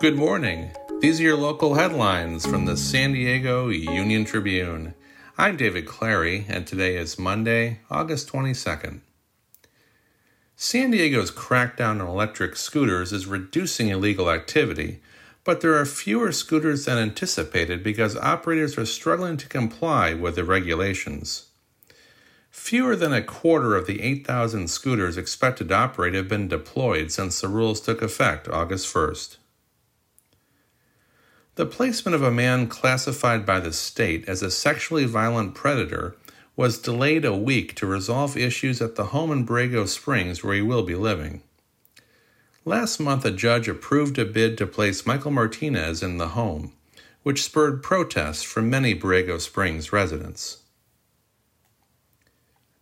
Good morning. These are your local headlines from the San Diego Union Tribune. I'm David Clary, and today is Monday, August 22nd. San Diego's crackdown on electric scooters is reducing illegal activity, but there are fewer scooters than anticipated because operators are struggling to comply with the regulations. Fewer than a quarter of the 8,000 scooters expected to operate have been deployed since the rules took effect August 1st. The placement of a man classified by the state as a sexually violent predator was delayed a week to resolve issues at the home in Borrego Springs where he will be living. Last month, a judge approved a bid to place Michael Martinez in the home, which spurred protests from many Borrego Springs residents.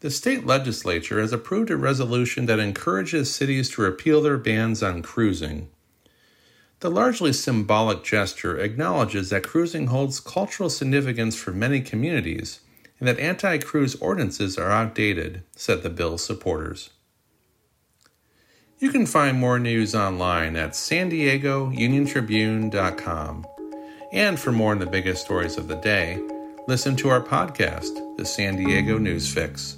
The state legislature has approved a resolution that encourages cities to repeal their bans on cruising. The largely symbolic gesture acknowledges that cruising holds cultural significance for many communities and that anti cruise ordinances are outdated, said the bill's supporters. You can find more news online at san diego. And for more on the biggest stories of the day, listen to our podcast, The San Diego News Fix.